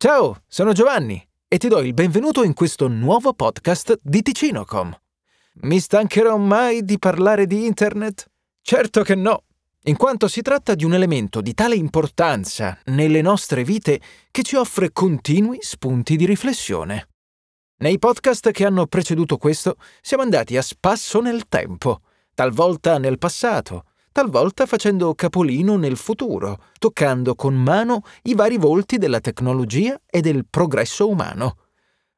Ciao, sono Giovanni e ti do il benvenuto in questo nuovo podcast di Ticinocom. Mi stancherò mai di parlare di Internet? Certo che no, in quanto si tratta di un elemento di tale importanza nelle nostre vite che ci offre continui spunti di riflessione. Nei podcast che hanno preceduto questo siamo andati a spasso nel tempo, talvolta nel passato, talvolta facendo capolino nel futuro, toccando con mano i vari volti della tecnologia e del progresso umano.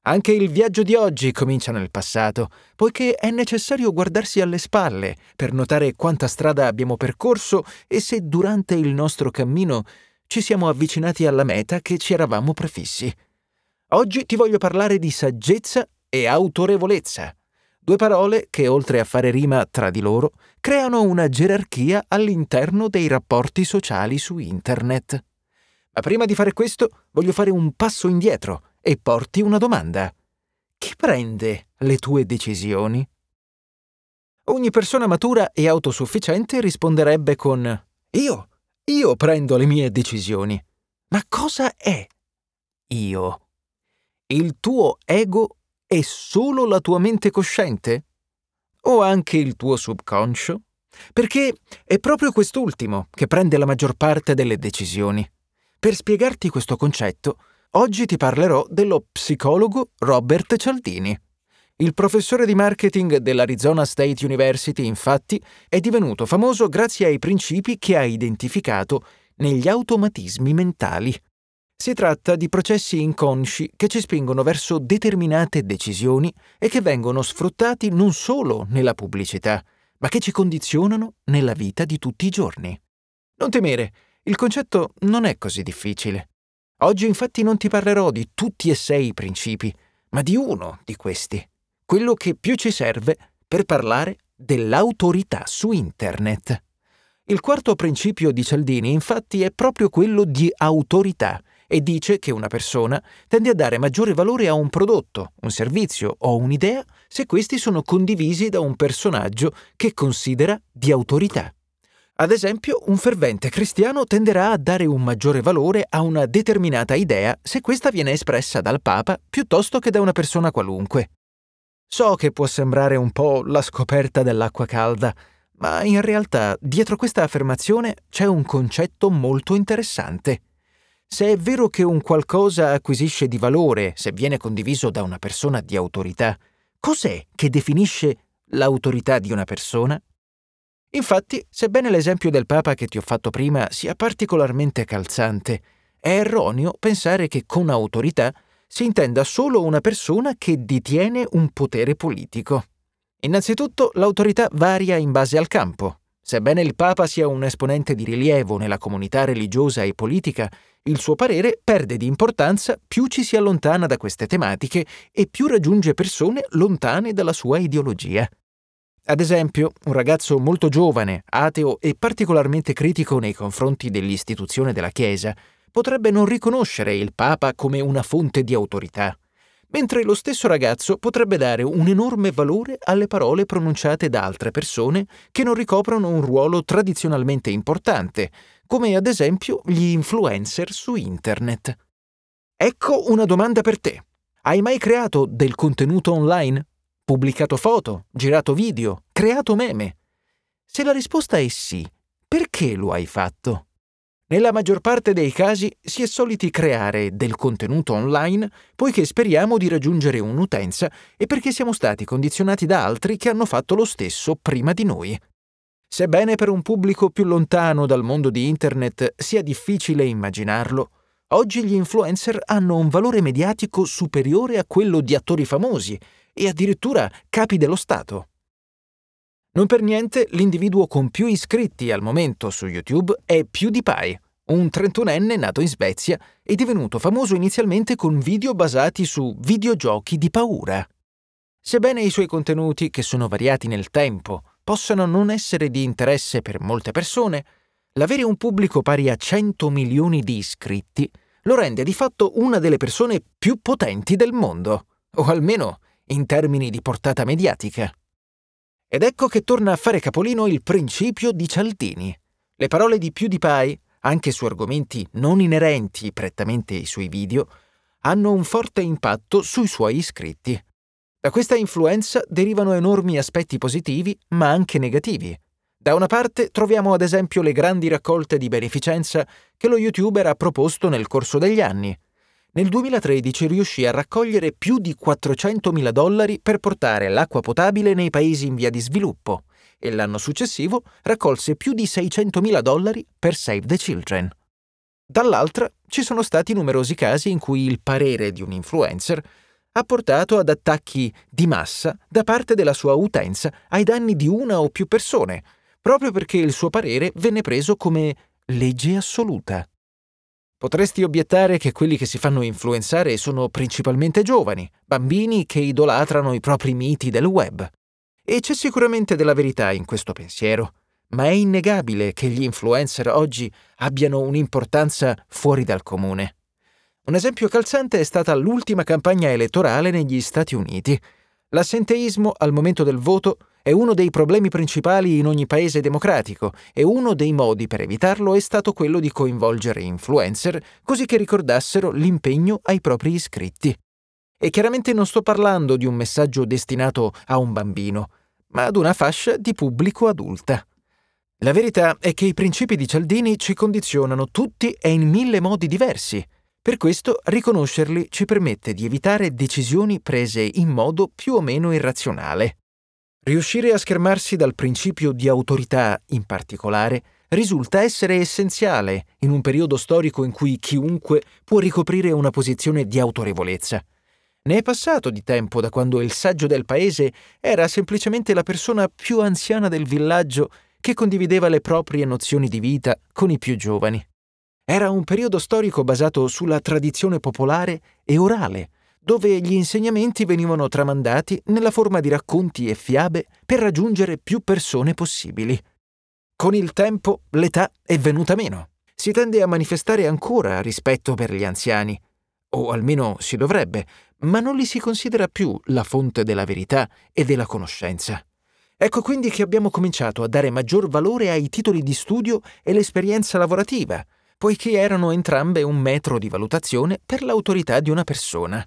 Anche il viaggio di oggi comincia nel passato, poiché è necessario guardarsi alle spalle per notare quanta strada abbiamo percorso e se durante il nostro cammino ci siamo avvicinati alla meta che ci eravamo prefissi. Oggi ti voglio parlare di saggezza e autorevolezza, due parole che, oltre a fare rima tra di loro, creano una gerarchia all'interno dei rapporti sociali su Internet. Ma prima di fare questo voglio fare un passo indietro e porti una domanda. Chi prende le tue decisioni? Ogni persona matura e autosufficiente risponderebbe con Io, io prendo le mie decisioni. Ma cosa è io? Il tuo ego è solo la tua mente cosciente? O anche il tuo subconscio? Perché è proprio quest'ultimo che prende la maggior parte delle decisioni. Per spiegarti questo concetto, oggi ti parlerò dello psicologo Robert Cialdini. Il professore di marketing dell'Arizona State University, infatti, è divenuto famoso grazie ai principi che ha identificato negli automatismi mentali. Si tratta di processi inconsci che ci spingono verso determinate decisioni e che vengono sfruttati non solo nella pubblicità, ma che ci condizionano nella vita di tutti i giorni. Non temere, il concetto non è così difficile. Oggi infatti non ti parlerò di tutti e sei i principi, ma di uno di questi, quello che più ci serve per parlare dell'autorità su Internet. Il quarto principio di Cialdini infatti è proprio quello di autorità, e dice che una persona tende a dare maggiore valore a un prodotto, un servizio o un'idea se questi sono condivisi da un personaggio che considera di autorità. Ad esempio, un fervente cristiano tenderà a dare un maggiore valore a una determinata idea se questa viene espressa dal Papa piuttosto che da una persona qualunque. So che può sembrare un po' la scoperta dell'acqua calda, ma in realtà dietro questa affermazione c'è un concetto molto interessante. Se è vero che un qualcosa acquisisce di valore se viene condiviso da una persona di autorità, cos'è che definisce l'autorità di una persona? Infatti, sebbene l'esempio del Papa che ti ho fatto prima sia particolarmente calzante, è erroneo pensare che con autorità si intenda solo una persona che detiene un potere politico. Innanzitutto, l'autorità varia in base al campo. Sebbene il Papa sia un esponente di rilievo nella comunità religiosa e politica, il suo parere perde di importanza più ci si allontana da queste tematiche e più raggiunge persone lontane dalla sua ideologia. Ad esempio, un ragazzo molto giovane, ateo e particolarmente critico nei confronti dell'istituzione della Chiesa, potrebbe non riconoscere il Papa come una fonte di autorità, mentre lo stesso ragazzo potrebbe dare un enorme valore alle parole pronunciate da altre persone che non ricoprono un ruolo tradizionalmente importante, come ad esempio gli influencer su Internet. Ecco una domanda per te. Hai mai creato del contenuto online? Pubblicato foto, girato video, creato meme? Se la risposta è sì, perché lo hai fatto? Nella maggior parte dei casi si è soliti creare del contenuto online poiché speriamo di raggiungere un'utenza e perché siamo stati condizionati da altri che hanno fatto lo stesso prima di noi. Sebbene per un pubblico più lontano dal mondo di Internet sia difficile immaginarlo, oggi gli influencer hanno un valore mediatico superiore a quello di attori famosi e addirittura capi dello Stato. Non per niente l'individuo con più iscritti al momento su YouTube è PewDiePie, un 31enne nato in Svezia e divenuto famoso inizialmente con video basati su videogiochi di paura. Sebbene i suoi contenuti, che sono variati nel tempo, possano non essere di interesse per molte persone, l'avere un pubblico pari a 100 milioni di iscritti lo rende di fatto una delle persone più potenti del mondo, o almeno in termini di portata mediatica. Ed ecco che torna a fare capolino il principio di Cialdini. Le parole di PewDiePie, anche su argomenti non inerenti prettamente ai suoi video, hanno un forte impatto sui suoi iscritti. Da questa influenza derivano enormi aspetti positivi, ma anche negativi. Da una parte troviamo ad esempio le grandi raccolte di beneficenza che lo youtuber ha proposto nel corso degli anni. Nel 2013 riuscì a raccogliere più di 400.000 dollari per portare l'acqua potabile nei paesi in via di sviluppo e l'anno successivo raccolse più di 600.000 dollari per Save the Children. Dall'altra ci sono stati numerosi casi in cui il parere di un influencer ha portato ad attacchi di massa da parte della sua utenza ai danni di una o più persone, proprio perché il suo parere venne preso come legge assoluta. Potresti obiettare che quelli che si fanno influenzare sono principalmente giovani, bambini che idolatrano i propri miti del web. E c'è sicuramente della verità in questo pensiero, ma è innegabile che gli influencer oggi abbiano un'importanza fuori dal comune. Un esempio calzante è stata l'ultima campagna elettorale negli Stati Uniti. L'assenteismo al momento del voto è uno dei problemi principali in ogni paese democratico e uno dei modi per evitarlo è stato quello di coinvolgere influencer così che ricordassero l'impegno ai propri iscritti. E chiaramente non sto parlando di un messaggio destinato a un bambino, ma ad una fascia di pubblico adulta. La verità è che i principi di Cialdini ci condizionano tutti e in mille modi diversi. Per questo riconoscerli ci permette di evitare decisioni prese in modo più o meno irrazionale. Riuscire a schermarsi dal principio di autorità, in particolare, risulta essere essenziale in un periodo storico in cui chiunque può ricoprire una posizione di autorevolezza. Ne è passato di tempo da quando il saggio del paese era semplicemente la persona più anziana del villaggio che condivideva le proprie nozioni di vita con i più giovani. Era un periodo storico basato sulla tradizione popolare e orale, dove gli insegnamenti venivano tramandati nella forma di racconti e fiabe per raggiungere più persone possibili. Con il tempo l'età è venuta meno. Si tende a manifestare ancora rispetto per gli anziani, o almeno si dovrebbe, ma non li si considera più la fonte della verità e della conoscenza. Ecco quindi che abbiamo cominciato a dare maggior valore ai titoli di studio e l'esperienza lavorativa, poiché erano entrambe un metro di valutazione per l'autorità di una persona.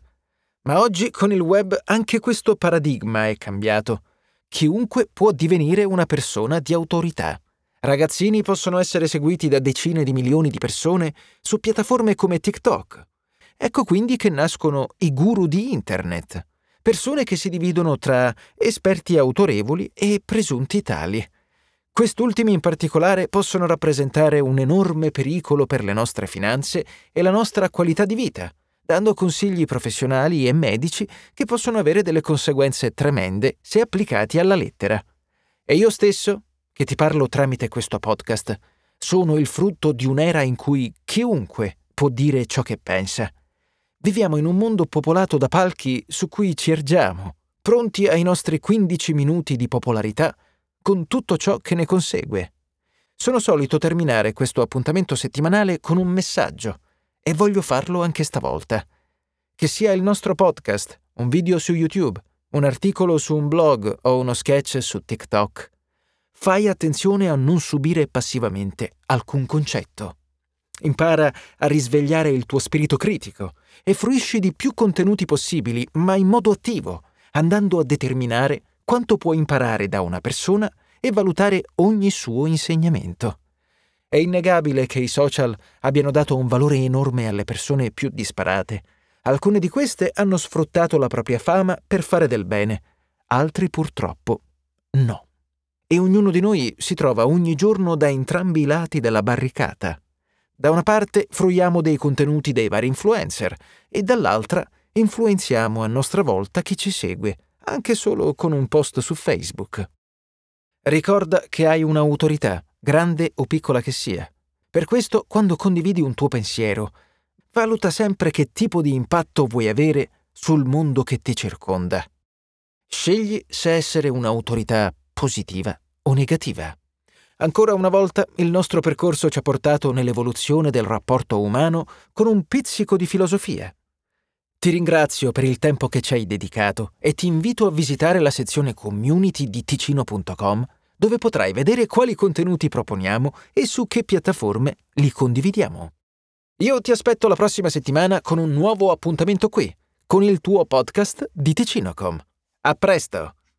Ma oggi con il web anche questo paradigma è cambiato. Chiunque può divenire una persona di autorità. Ragazzini possono essere seguiti da decine di milioni di persone su piattaforme come TikTok. Ecco quindi che nascono i guru di Internet, persone che si dividono tra esperti autorevoli e presunti tali. Quest'ultimi in particolare possono rappresentare un enorme pericolo per le nostre finanze e la nostra qualità di vita, dando consigli professionali e medici che possono avere delle conseguenze tremende se applicati alla lettera. E io stesso, che ti parlo tramite questo podcast, sono il frutto di un'era in cui chiunque può dire ciò che pensa. Viviamo in un mondo popolato da palchi su cui ci ergiamo, pronti ai nostri 15 minuti di popolarità con tutto ciò che ne consegue. Sono solito terminare questo appuntamento settimanale con un messaggio e voglio farlo anche stavolta. Che sia il nostro podcast, un video su YouTube, un articolo su un blog o uno sketch su TikTok. Fai attenzione a non subire passivamente alcun concetto. Impara a risvegliare il tuo spirito critico e fruisci di più contenuti possibili, ma in modo attivo, andando a determinare quanto può imparare da una persona e valutare ogni suo insegnamento. È innegabile che i social abbiano dato un valore enorme alle persone più disparate. Alcune di queste hanno sfruttato la propria fama per fare del bene, altri purtroppo no. E ognuno di noi si trova ogni giorno da entrambi i lati della barricata. Da una parte fruiamo dei contenuti dei vari influencer e dall'altra influenziamo a nostra volta chi ci segue anche solo con un post su Facebook. Ricorda che hai un'autorità, grande o piccola che sia. Per questo, quando condividi un tuo pensiero, valuta sempre che tipo di impatto vuoi avere sul mondo che ti circonda. Scegli se essere un'autorità positiva o negativa. Ancora una volta il nostro percorso ci ha portato nell'evoluzione del rapporto umano con un pizzico di filosofia. Ti ringrazio per il tempo che ci hai dedicato e ti invito a visitare la sezione community di ticino.com dove potrai vedere quali contenuti proponiamo e su che piattaforme li condividiamo. Io ti aspetto la prossima settimana con un nuovo appuntamento qui, con il tuo podcast di Ticinocom. A presto!